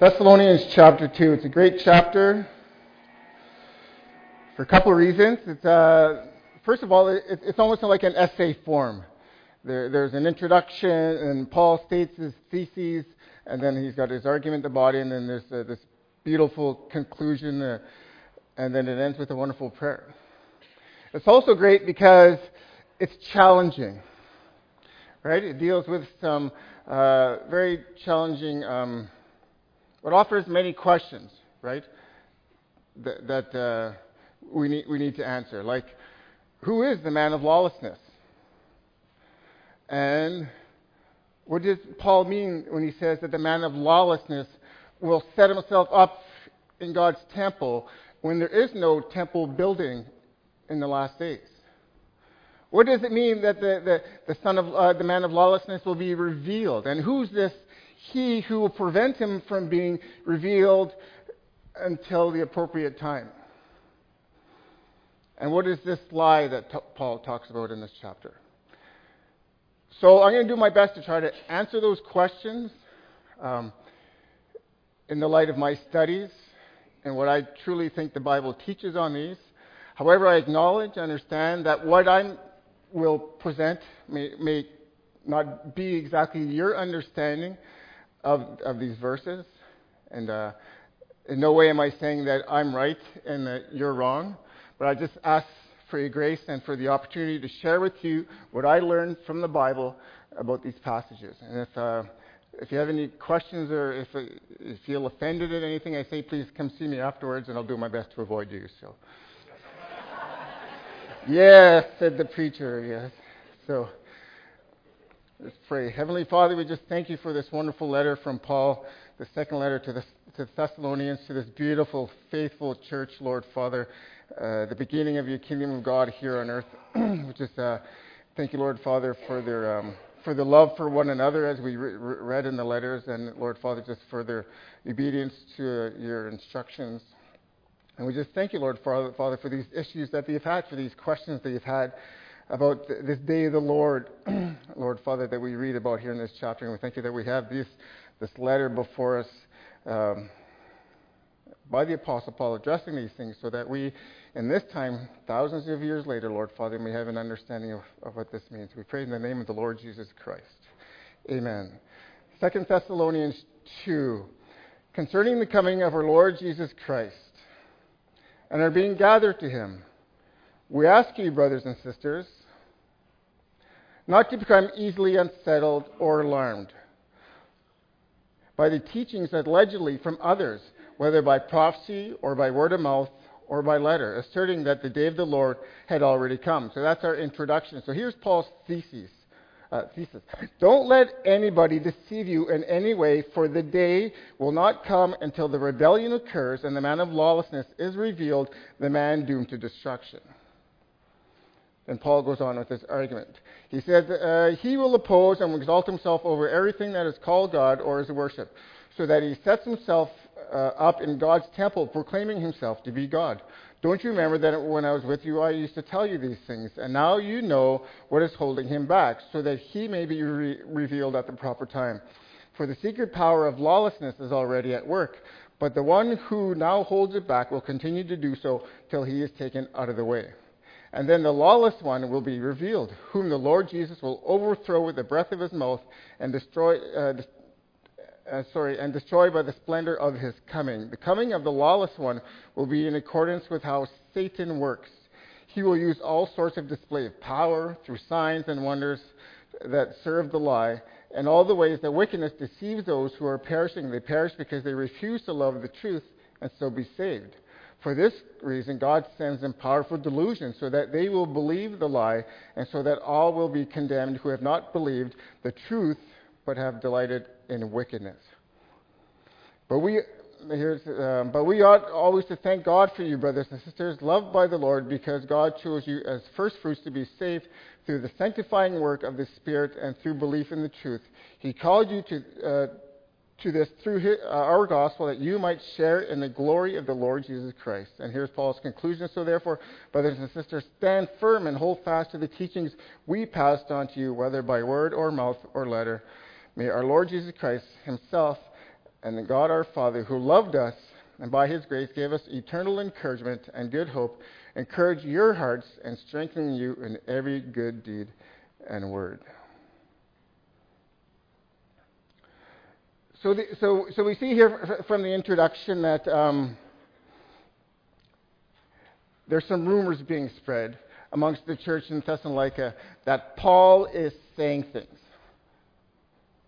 Thessalonians chapter 2. It's a great chapter for a couple of reasons. It's, uh, first of all, it, it's almost like an essay form. There, there's an introduction, and Paul states his theses, and then he's got his argument the body, and then there's uh, this beautiful conclusion, uh, and then it ends with a wonderful prayer. It's also great because it's challenging, right? It deals with some uh, very challenging. Um, it offers many questions, right? That, that uh, we need we need to answer, like who is the man of lawlessness, and what does Paul mean when he says that the man of lawlessness will set himself up in God's temple when there is no temple building in the last days? What does it mean that the, the, the son of uh, the man of lawlessness will be revealed? And who's this he who will prevent him from being revealed until the appropriate time. And what is this lie that t- Paul talks about in this chapter? So I'm going to do my best to try to answer those questions um, in the light of my studies and what I truly think the Bible teaches on these. However, I acknowledge, and understand that what I will present may, may not be exactly your understanding of, of these verses. And uh, in no way am I saying that I'm right and that you're wrong, but I just ask for your grace and for the opportunity to share with you what I learned from the Bible about these passages. And if, uh, if you have any questions or if uh, you feel offended at anything I say, please come see me afterwards and I'll do my best to avoid you. So. yes, said the preacher, yes. So. Let's pray. Heavenly Father, we just thank you for this wonderful letter from Paul, the second letter to the, to the Thessalonians, to this beautiful, faithful church, Lord Father, uh, the beginning of your kingdom of God here on earth. we just uh, thank you, Lord Father, for their um, for the love for one another, as we re- read in the letters, and Lord Father, just for their obedience to your instructions. And we just thank you, Lord Father, Father, for these issues that they've had, for these questions that you've had about this day of the Lord, Lord Father, that we read about here in this chapter. And we thank you that we have this, this letter before us um, by the Apostle Paul addressing these things so that we, in this time, thousands of years later, Lord Father, may have an understanding of, of what this means. We pray in the name of the Lord Jesus Christ. Amen. 2 Thessalonians 2. Concerning the coming of our Lord Jesus Christ and our being gathered to him we ask you, brothers and sisters, not to become easily unsettled or alarmed by the teachings allegedly from others, whether by prophecy or by word of mouth or by letter, asserting that the day of the Lord had already come. So that's our introduction. So here's Paul's thesis. Uh, thesis. Don't let anybody deceive you in any way, for the day will not come until the rebellion occurs and the man of lawlessness is revealed, the man doomed to destruction. And Paul goes on with this argument. He says, uh, He will oppose and will exalt himself over everything that is called God or is worship, so that he sets himself uh, up in God's temple, proclaiming himself to be God. Don't you remember that when I was with you, I used to tell you these things? And now you know what is holding him back, so that he may be re- revealed at the proper time. For the secret power of lawlessness is already at work, but the one who now holds it back will continue to do so till he is taken out of the way. And then the lawless one will be revealed, whom the Lord Jesus will overthrow with the breath of his mouth and destroy, uh, uh, sorry, and destroy by the splendor of his coming. The coming of the lawless one will be in accordance with how Satan works. He will use all sorts of display of power through signs and wonders that serve the lie, and all the ways that wickedness deceives those who are perishing. They perish because they refuse to love the truth and so be saved. For this reason, God sends them powerful delusions so that they will believe the lie, and so that all will be condemned who have not believed the truth but have delighted in wickedness. But we, um, but we ought always to thank God for you, brothers and sisters, loved by the Lord, because God chose you as firstfruits to be saved through the sanctifying work of the Spirit and through belief in the truth. He called you to. Uh, to this through his, uh, our gospel that you might share in the glory of the Lord Jesus Christ. And here's Paul's conclusion. So therefore, brothers and sisters, stand firm and hold fast to the teachings we passed on to you, whether by word or mouth or letter. May our Lord Jesus Christ himself and the God our Father, who loved us and by his grace gave us eternal encouragement and good hope, encourage your hearts and strengthen you in every good deed and word. So, the, so, so we see here from the introduction that um, there's some rumors being spread amongst the church in Thessalonica that Paul is saying things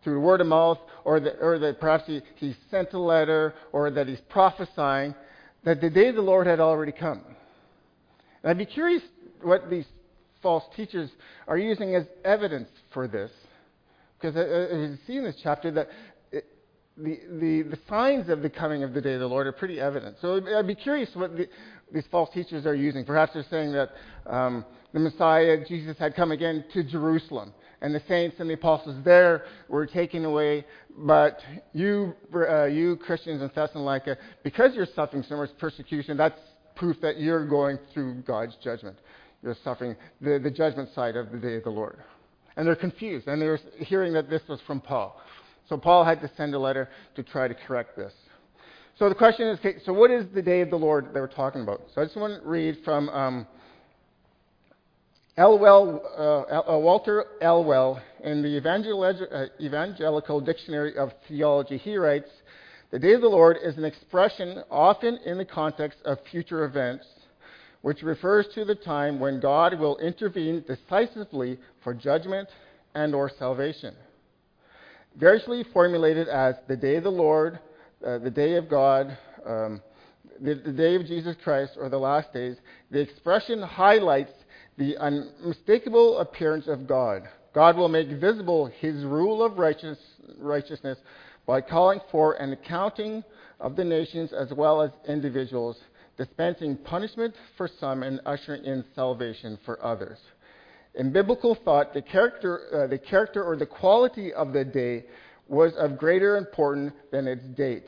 through word of mouth, or that, or that perhaps he, he sent a letter, or that he's prophesying that the day of the Lord had already come. And I'd be curious what these false teachers are using as evidence for this. Because as you see in this chapter, that the, the, the signs of the coming of the day of the Lord are pretty evident. So I'd be curious what the, these false teachers are using. Perhaps they're saying that um, the Messiah, Jesus, had come again to Jerusalem and the saints and the apostles there were taken away. But you, uh, you Christians in Thessalonica, because you're suffering so much persecution, that's proof that you're going through God's judgment. You're suffering the, the judgment side of the day of the Lord. And they're confused, and they're hearing that this was from Paul. So Paul had to send a letter to try to correct this. So the question is, okay, so what is the day of the Lord that we're talking about? So I just want to read from um, Elwell, uh, uh, Walter Elwell, in the uh, Evangelical Dictionary of Theology, he writes, The day of the Lord is an expression often in the context of future events, which refers to the time when God will intervene decisively for judgment and or salvation. Variously formulated as the day of the Lord, uh, the day of God, um, the, the day of Jesus Christ, or the last days, the expression highlights the unmistakable appearance of God. God will make visible his rule of righteous, righteousness by calling for an accounting of the nations as well as individuals, dispensing punishment for some and ushering in salvation for others. In biblical thought, the character, uh, the character or the quality of the day was of greater importance than its date.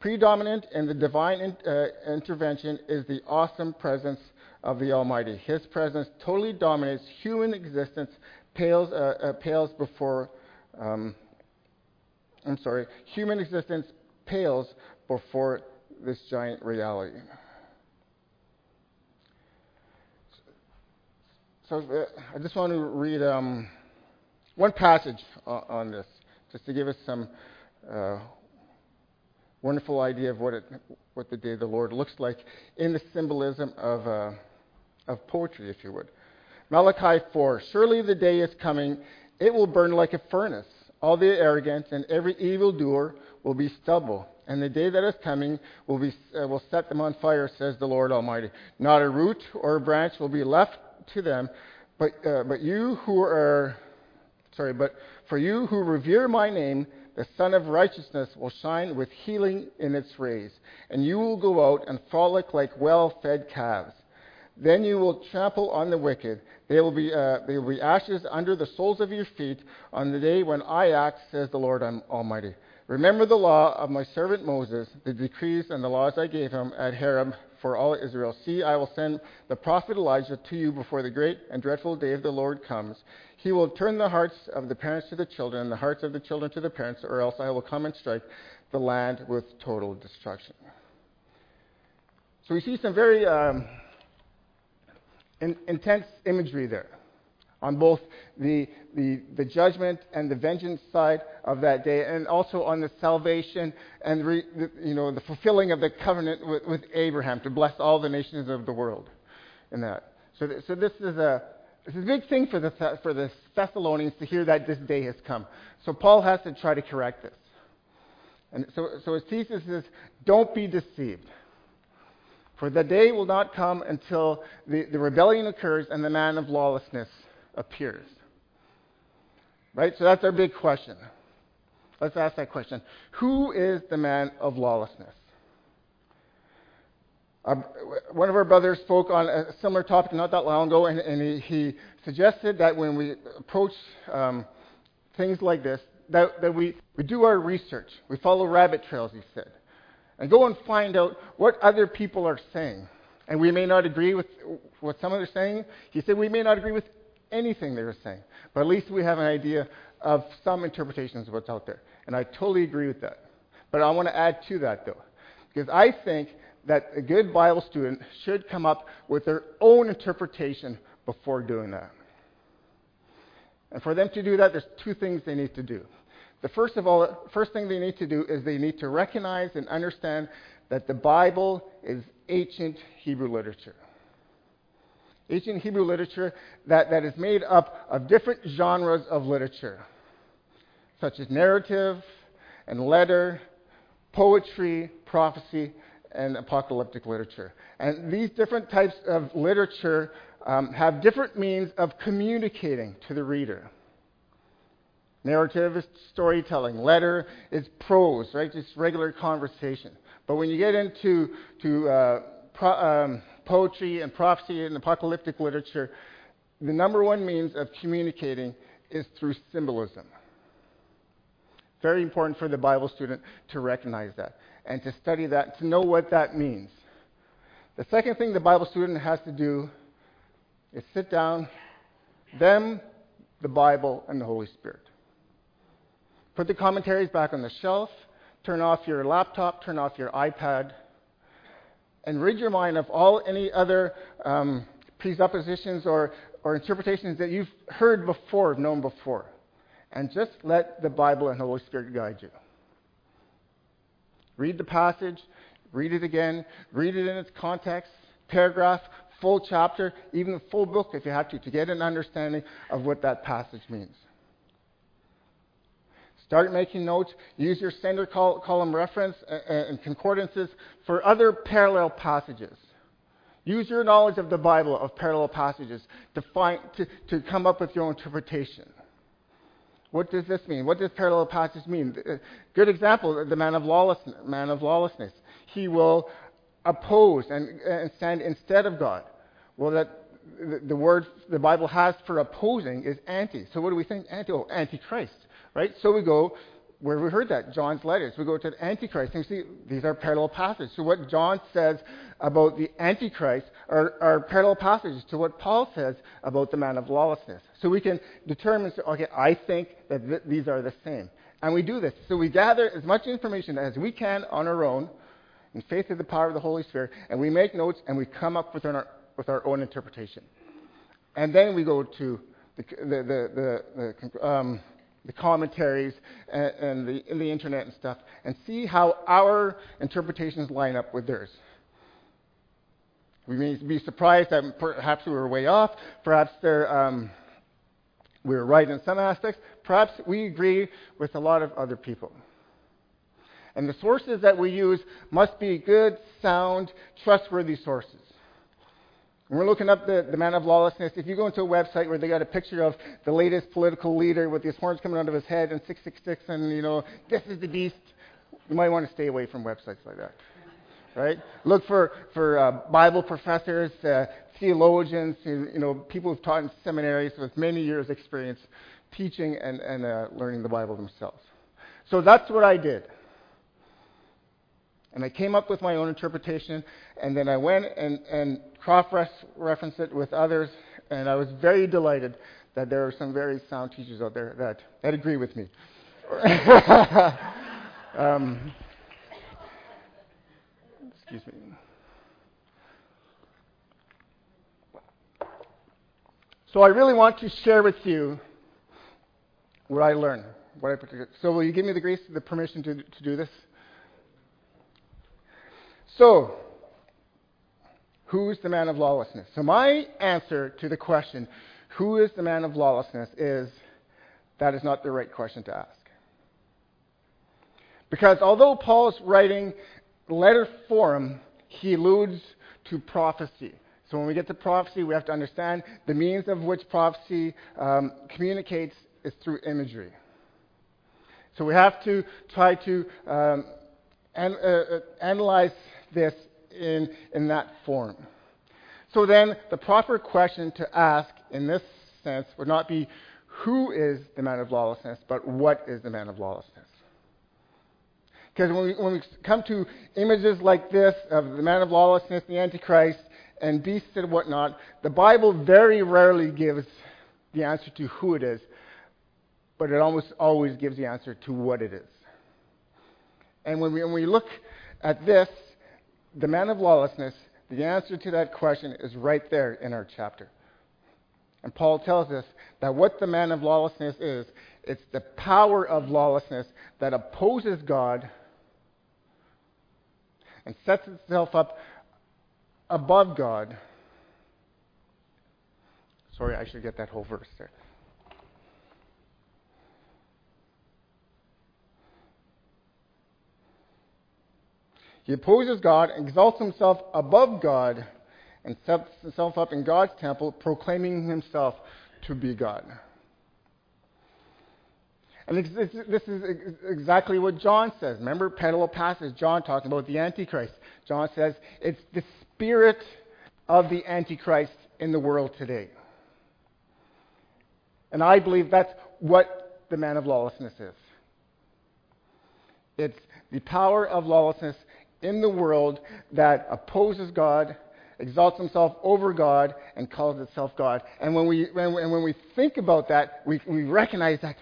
Predominant in the divine in, uh, intervention is the awesome presence of the Almighty. His presence totally dominates human existence, pales, uh, uh, pales before, um, I'm sorry, human existence pales before this giant reality. So uh, I just want to read um, one passage on, on, this, just to give us some uh, wonderful idea of what, it, what the day of the Lord looks like in the symbolism of uh, of poetry, if you would. Malachi 4 Surely the day is coming, it will burn like a furnace. All the arrogant and every evildoer will be stubble. And the day that is coming will, be, uh, will set them on fire, says the Lord Almighty. Not a root or a branch will be left to them, but, uh, but you who are, sorry, but for you who revere my name, the Sun of Righteousness will shine with healing in its rays, and you will go out and frolic like well fed calves. Then you will trample on the wicked. They will, be, uh, they will be ashes under the soles of your feet on the day when I act, says the Lord Almighty. Remember the law of my servant Moses, the decrees and the laws I gave him at Horeb for all Israel. See, I will send the prophet Elijah to you before the great and dreadful day of the Lord comes. He will turn the hearts of the parents to the children, and the hearts of the children to the parents, or else I will come and strike the land with total destruction. So we see some very um, in, intense imagery there on both the, the, the, judgment and the vengeance side of that day, and also on the salvation and re, the, you know, the fulfilling of the covenant with, with, Abraham to bless all the nations of the world in that. So, th- so this, is a, this is a big thing for the, for the Thessalonians to hear that this day has come. So Paul has to try to correct this. And so, so his thesis is don't be deceived. For the day will not come until the, the rebellion occurs and the man of lawlessness appears. Right? So that's our big question. Let's ask that question. Who is the man of lawlessness? Uh, one of our brothers spoke on a similar topic not that long ago, and, and he, he, suggested that when we approach um, things like this, that, that we, we do our research. We follow rabbit trails, he said and go and find out what other people are saying. And we may not agree with what some are saying. He said we may not agree with anything they're saying, but at least we have an idea of some interpretations of what's out there. And I totally agree with that. But I want to add to that, though, because I think that a good Bible student should come up with their own interpretation before doing that. And for them to do that, there's two things they need to do. The first of all, first thing they need to do is they need to recognize and understand that the Bible is ancient Hebrew literature. Ancient Hebrew literature that, that is made up of different genres of literature, such as narrative and letter, poetry, prophecy, and apocalyptic literature. And these different types of literature um, have different means of communicating to the reader. Narrative is storytelling. Letter is prose, right? Just regular conversation. But when you get into to, uh, pro, um, poetry and prophecy and apocalyptic literature, the number one means of communicating is through symbolism. Very important for the Bible student to recognize that and to study that, to know what that means. The second thing the Bible student has to do is sit down, them, the Bible, and the Holy Spirit. Put the commentaries back on the shelf, turn off your laptop, turn off your iPad, and rid your mind of all any other um, presuppositions or, or interpretations that you've heard before, known before. And just let the Bible and Holy Spirit guide you. Read the passage, read it again, read it in its context, paragraph, full chapter, even the full book if you have to, to get an understanding of what that passage means. Start making notes. Use your center column reference and concordances for other parallel passages. Use your knowledge of the Bible, of parallel passages, to, find, to, to come up with your interpretation. What does this mean? What does parallel passage mean? Uh, good example, the man of lawlessness. Man of lawlessness. He will oppose and, and stand instead of God. Well, that the, the word the Bible has for opposing is anti. So what do we think? Anti, oh, antichrist, right? So we go where we heard that John's letters. We go to the Antichrist. And see, these are parallel passages. So what John says about the Antichrist are, are parallel passages to what Paul says about the man of lawlessness. So we can determine, okay, I think that th- these are the same. And we do this. So we gather as much information as we can on our own in faith in the power of the Holy Spirit, and we make notes and we come up with our, with our own interpretation. And then we go to the, the, the, the, um, the commentaries and, and, the, and the internet and stuff and see how our interpretations line up with theirs. We may be surprised that perhaps we were way off, perhaps um, we were right in some aspects, perhaps we agree with a lot of other people. And the sources that we use must be good, sound, trustworthy sources. When we're looking up the, the man of lawlessness, if you go into a website where they got a picture of the latest political leader with his horns coming out of his head and 666 and, you know, this is the beast, you might want to stay away from websites like that. Right? Look for, for uh, Bible professors, uh, theologians, you know, people who've taught in seminaries with many years' experience teaching and, and uh, learning the Bible themselves. So that's what I did. And I came up with my own interpretation, and then I went and, and cross referenced it with others, and I was very delighted that there are some very sound teachers out there that, that agree with me. um, excuse me. So I really want to share with you what I learned. What I so will you give me the grace, the permission to, to do this? So, who's the man of lawlessness? So, my answer to the question, who is the man of lawlessness, is that is not the right question to ask. Because although Paul's writing letter form, he alludes to prophecy. So when we get to prophecy, we have to understand the means of which prophecy um, communicates is through imagery. So we have to try to um, an, uh, uh analyze this in, in that form. So then, the proper question to ask in this sense would not be who is the man of lawlessness, but what is the man of lawlessness? Because when we, when we come to images like this of the man of lawlessness, the Antichrist, and beasts and whatnot, the Bible very rarely gives the answer to who it is, but it almost always gives the answer to what it is. And when we, when we look at this, the man of lawlessness, the answer to that question is right there in our chapter. And Paul tells us that what the man of lawlessness is, it's the power of lawlessness that opposes God and sets itself up above God. Sorry, I should get that whole verse there. He opposes God, exalts himself above God, and sets himself up in God's temple, proclaiming himself to be God. And this is exactly what John says. Remember, parallel passage, John talking about the Antichrist. John says it's the spirit of the Antichrist in the world today. And I believe that's what the man of lawlessness is. It's the power of lawlessness in the world that opposes God, exalts himself over God, and calls itself God. And when we, when, and when we think about that, we, we recognize that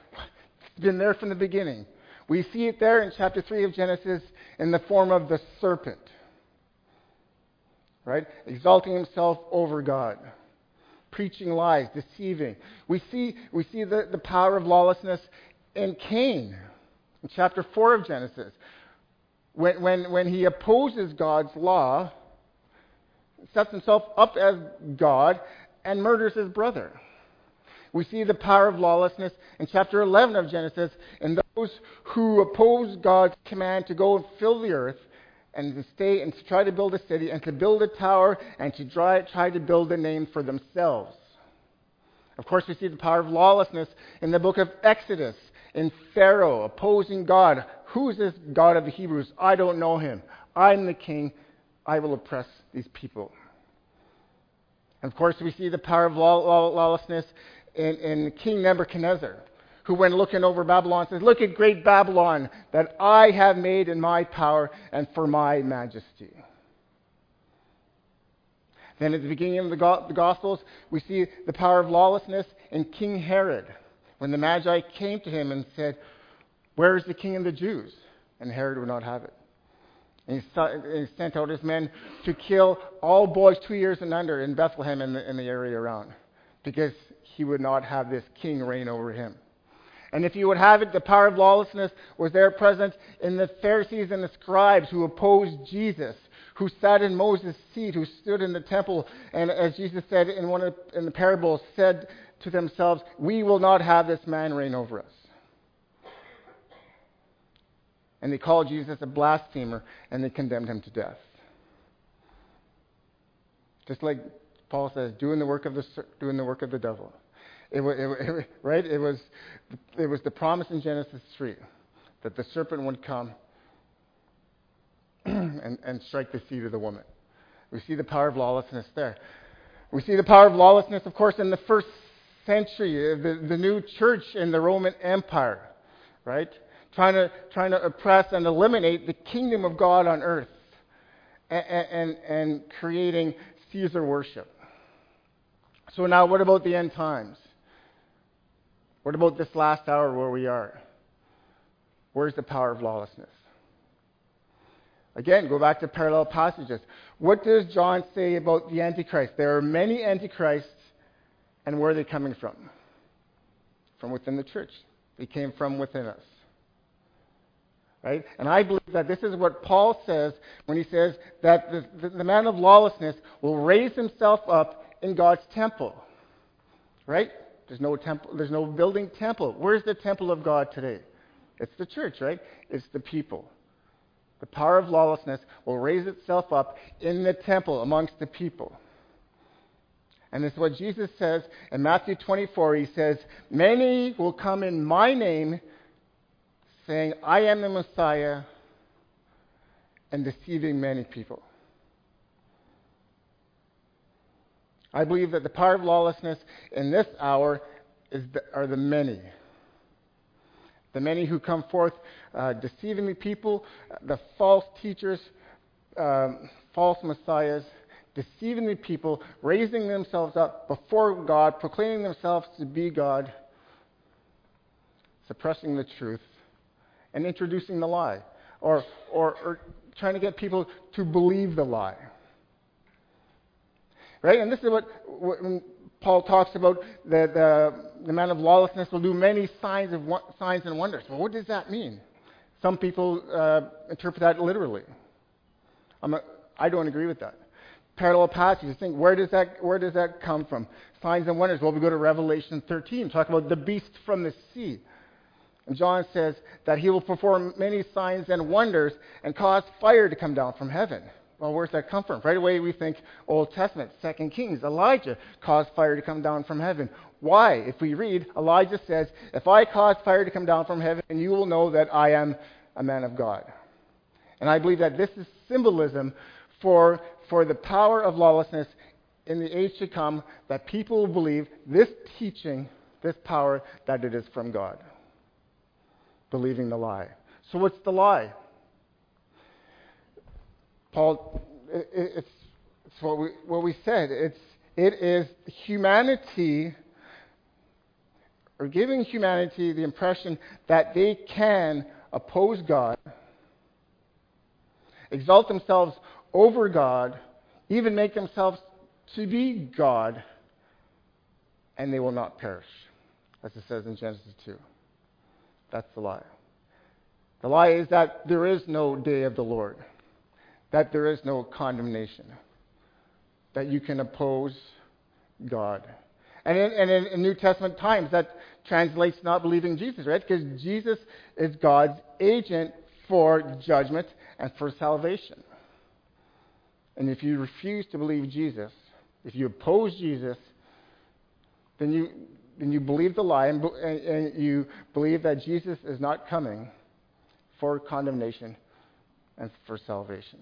it's been there from the beginning. We see it there in chapter 3 of Genesis in the form of the serpent, right? Exalting himself over God, preaching lies, deceiving. We see, we see the, the power of lawlessness in Cain in chapter 4 of Genesis when, when, when he opposes God's law, sets himself up as God, and murders his brother. We see the power of lawlessness in chapter 11 of Genesis in those who oppose God's command to go and fill the earth and to stay and to try to build a city and to build a tower and to try, try to build a name for themselves. Of course, we see the power of lawlessness in the book of Exodus in Pharaoh opposing God, Who's this God of the Hebrews? I don't know him. I'm the king. I will oppress these people. And of course, we see the power of law, law, lawlessness in, in King Nebuchadnezzar, who, when looking over Babylon, says, Look at great Babylon that I have made in my power and for my majesty. Then at the beginning of the, go- the Gospels, we see the power of lawlessness in King Herod, when the Magi came to him and said, where is the king of the Jews? And Herod would not have it. And he sent out his men to kill all boys two years and under in Bethlehem and the, in the area around, because he would not have this king reign over him. And if you would have it, the power of lawlessness was there present in the Pharisees and the scribes who opposed Jesus, who sat in Moses' seat, who stood in the temple, and as Jesus said in one of in the parables, said to themselves, "We will not have this man reign over us." And they called Jesus a blasphemer and they condemned him to death. Just like Paul says, doing the work of the doing the work of the devil. It it, it, right? It was, it was the promise in Genesis 3 that the serpent would come and, and strike the seed of the woman. We see the power of lawlessness there. We see the power of lawlessness, of course, in the first century, uh, the, the new church in the Roman Empire, right? Trying to, trying to oppress and eliminate the kingdom of God on earth and, and, and creating Caesar worship. So, now what about the end times? What about this last hour where we are? Where's the power of lawlessness? Again, go back to parallel passages. What does John say about the Antichrist? There are many Antichrists, and where are they coming from? From within the church. They came from within us. Right? And I believe that this is what Paul says when he says that the, the, the man of lawlessness will raise himself up in God's temple. Right? There's no temple, there's no building temple. Where's the temple of God today? It's the church, right? It's the people. The power of lawlessness will raise itself up in the temple amongst the people. And this is what Jesus says in Matthew 24. He says, Many will come in my name saying, I am the Messiah, and deceiving many people. I believe that the power of lawlessness in this hour the, are the many. The many who come forth uh, deceiving the people, the false teachers, um, false messiahs, deceiving the people, raising themselves up before God, proclaiming themselves to be God, suppressing the truth and introducing the lie. or, or, or trying to get people to believe the lie. Right? And this is what, what Paul talks about that the, the man of lawlessness will do many signs, of, signs and wonders. Well, what does that mean? Some people uh, interpret that literally. I'm a, I don't agree with that. Parallel passages. Think where does that where does that come from? Signs and wonders. Well, we go to Revelation 13, talk about the beast from the sea. And John says that he will perform many signs and wonders and cause fire to come down from heaven. Well, where's that come from? Right away we think Old Testament, Second Kings, Elijah caused fire to come down from heaven. Why? If we read, Elijah says, If I cause fire to come down from heaven, you will know that I am a man of God. And I believe that this is symbolism for, for the power of lawlessness in the age to come, that people will believe this teaching, this power, that it is from God. Believing the lie. So, what's the lie? Paul, it's, it's what, we, what we said. It's, it is humanity, or giving humanity the impression that they can oppose God, exalt themselves over God, even make themselves to be God, and they will not perish, as it says in Genesis 2. That's the lie. The lie is that there is no day of the Lord that there is no condemnation, that you can oppose God. And in, and in, New Testament times, that translates not believing Jesus, right? Because Jesus is God's agent for judgment and for salvation. And if you refuse to believe Jesus, if you oppose Jesus, then you, then you believe the lie and, and you believe that Jesus is not coming for condemnation and for salvation.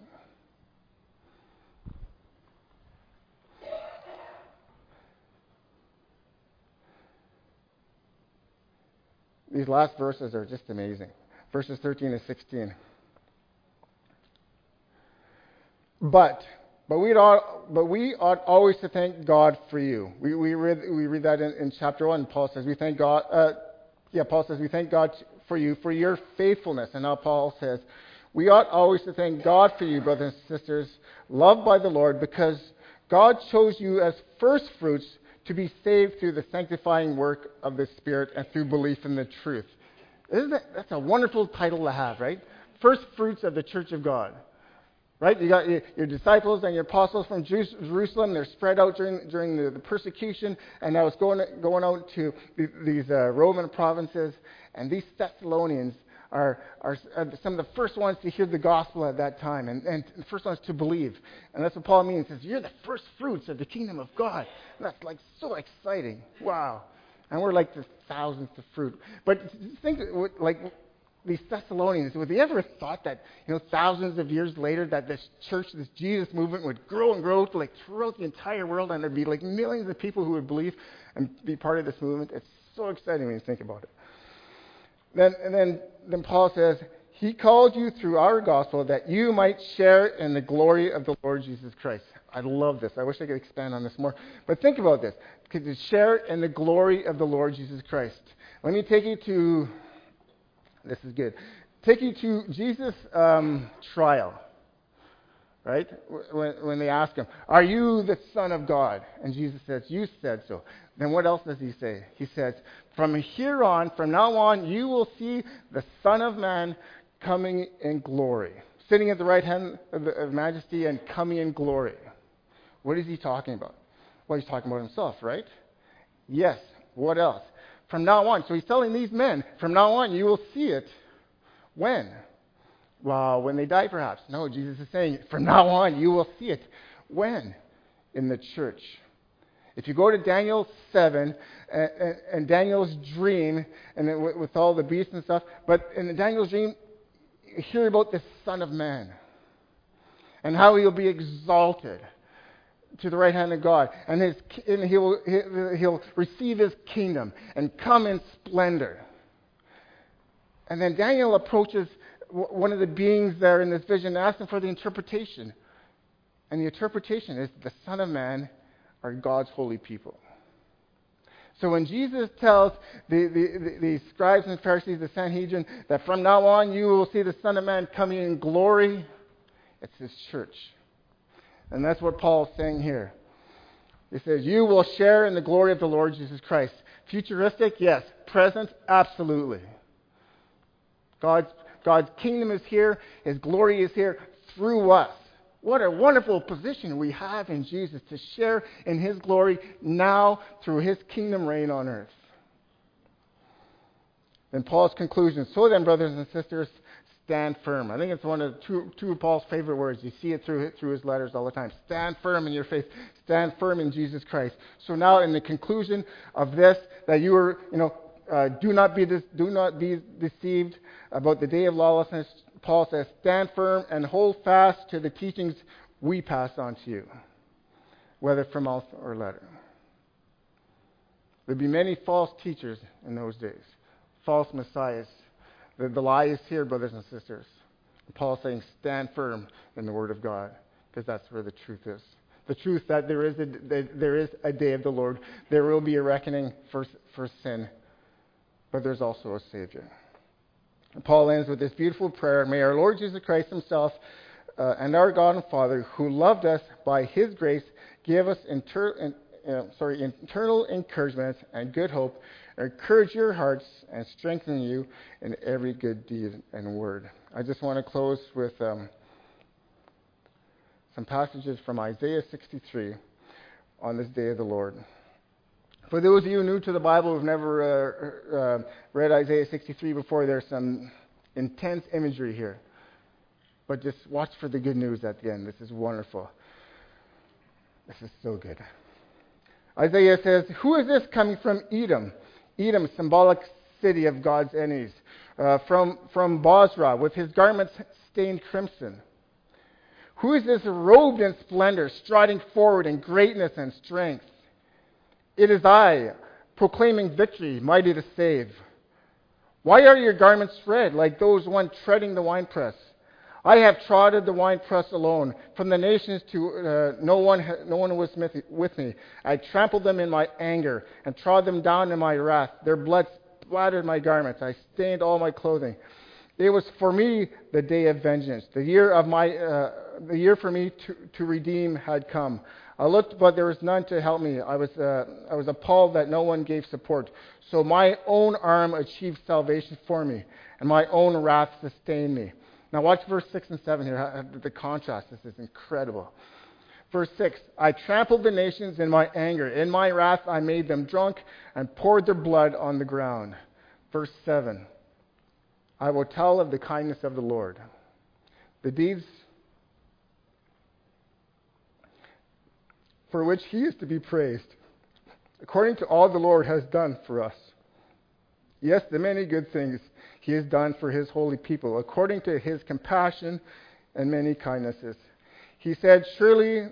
These last verses are just amazing. Verses 13 and 16. But, but, we ought, but we ought always to thank God for you. We, we, read, we read that in, in chapter 1. Paul says, we thank God, uh, yeah, Paul says, we thank God for you for your faithfulness. And now Paul says, we ought always to thank God for you, brothers and sisters, loved by the Lord, because God chose you as first fruits to be saved through the sanctifying work of the Spirit and through belief in the truth. Isn't that, that's a wonderful title to have, right? First fruits of the church of God. Right? You got your, disciples and your apostles from Jerusalem. They're spread out during, during the, the persecution, and now it's going, going out to these uh, Roman provinces. And these Thessalonians, are, are, some of the first ones to hear the gospel at that time and, and the first ones to believe. And that's what Paul means. He says, You're the first fruits of the kingdom of God. And that's like so exciting. Wow. And we're like the thousandth of fruit. But think, like, these Thessalonians, would they ever have thought that, you know, thousands of years later that this church, this Jesus movement would grow and grow to like throughout the entire world and there'd be like millions of people who would believe and be part of this movement? It's so exciting when you think about it. Then, and then, then Paul says, He called you through our gospel that you might share in the glory of the Lord Jesus Christ. I love this. I wish I could expand on this more. But think about this. To share in the glory of the Lord Jesus Christ. Let me take you to, this is good, take you to Jesus' um, trial right? When, when they ask him, Are you the Son of God? And Jesus says, You said so. Then what else does he say? He says, From here on, from now on, you will see the Son of Man coming in glory, sitting at the right hand of, the, of majesty and coming in glory. What is he talking about? Well, he's talking about himself, right? Yes. What else? From now on. So he's telling these men, from now on, you will see it. When? well, when they die, perhaps. No, Jesus is saying, from now on, you will see it. When? In the church. If you go to Daniel 7 and, and, Daniel's dream, and with, with all the beasts and stuff, but in Daniel's dream, you hear about the Son of Man and how he'll be exalted to the right hand of God, and, his, and he'll, he'll receive his kingdom and come in splendor. And then Daniel approaches one of the beings there in this vision him for the interpretation. And the interpretation is the Son of Man are God's holy people. So when Jesus tells the, the, the, the scribes and Pharisees, the Sanhedrin, that from now on you will see the Son of Man coming in glory, it's his church. And that's what Paul's saying here. He says, You will share in the glory of the Lord Jesus Christ. Futuristic, yes. Present, absolutely. God's, God's kingdom is here, His glory is here through us. What a wonderful position we have in Jesus to share in His glory now through His kingdom reign on earth. And Paul's conclusion So then, brothers and sisters, stand firm. I think it's one of two, two of Paul's favorite words. You see it through, through his letters all the time. Stand firm in your faith. Stand firm in Jesus Christ. So now, in the conclusion of this, that you are, you know, uh, do not be de- do not be deceived about the day of lawlessness. Paul says, stand firm and hold fast to the teachings we pass on to you, whether from mouth or letter. There'd be many false teachers in those days, false messiahs the, the lie is here, brothers and sisters. Paul's saying, stand firm in the Word of God, because that's where the truth is. The truth that there is a, there is a day of the Lord. There will be a reckoning for, for sin, but there's also a Savior. Paul ends with this beautiful prayer May our Lord Jesus Christ Himself uh, and our God and Father, who loved us by His grace, give us inter- uh, sorry, internal encouragement and good hope encourage your hearts and strengthen you in every good deed and word. I just want to close with um, some passages from Isaiah 63 on this day of the Lord. For those of you new to the Bible who've never uh, uh, read Isaiah 63 before, there's some intense imagery here. But just watch for the good news at the end. This is wonderful. This is so good. Isaiah says, Who is this coming from Edom? Edom, symbolic city of God's enemies, uh, from, from Bozrah, with his garments stained crimson. Who is this robed in splendor, striding forward in greatness and strength? It is I, proclaiming victory, mighty to save. Why are your garments red, like those one treading the winepress? I have trodden the winepress alone. From the nations to uh, no one, no one was with me. I trampled them in my anger and trod them down in my wrath. Their blood splattered my garments. I stained all my clothing. It was for me the day of vengeance. The year of my, uh, the year for me to, to redeem had come. I looked, but there was none to help me. I was, uh, I was appalled that no one gave support. So my own arm achieved salvation for me, and my own wrath sustained me. Now, watch verse 6 and 7 here. Uh, the contrast. This is incredible. Verse 6 I trampled the nations in my anger. In my wrath, I made them drunk and poured their blood on the ground. Verse 7 I will tell of the kindness of the Lord. The deeds for which he is to be praised, according to all the Lord has done for us. Yes, the many good things he has done for his holy people, according to his compassion and many kindnesses. He said, Surely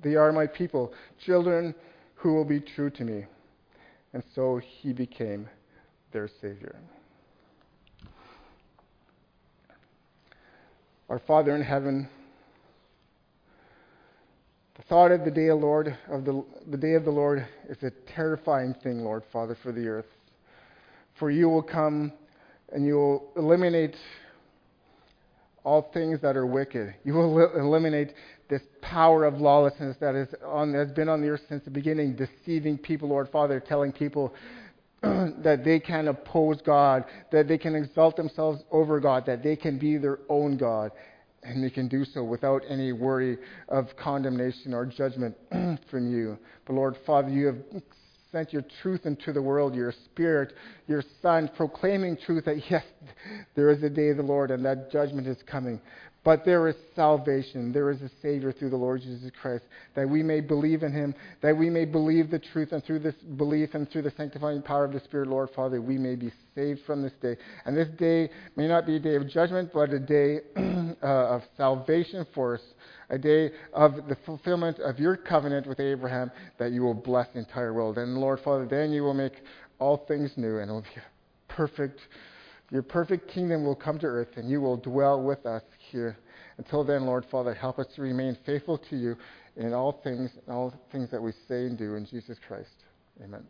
they are my people, children who will be true to me. And so he became their Savior. Our Father in heaven, the thought of the day of Lord of the, the day of the Lord is a terrifying thing, Lord Father, for the earth. For you will come and you will eliminate all things that are wicked. You will eliminate this power of lawlessness that is on, has been on the earth since the beginning, deceiving people, Lord Father, telling people that they can oppose God, that they can exalt themselves over God, that they can be their own God. And they can do so without any worry of condemnation or judgment from you. But Lord Father, you have sent your truth into the world, your spirit, your son, proclaiming truth that yes, there is a day of the Lord and that judgment is coming. But there is salvation. There is a Savior through the Lord Jesus Christ, that we may believe in Him, that we may believe the truth, and through this belief and through the sanctifying power of the Spirit, Lord Father, we may be saved from this day. And this day may not be a day of judgment, but a day uh, of salvation for us, a day of the fulfillment of your covenant with Abraham, that you will bless the entire world. And Lord Father, then you will make all things new, and it will be perfect. Your perfect kingdom will come to earth, and you will dwell with us here. Until then, Lord Father, help us to remain faithful to you in all things, in all things that we say and do in Jesus Christ. Amen.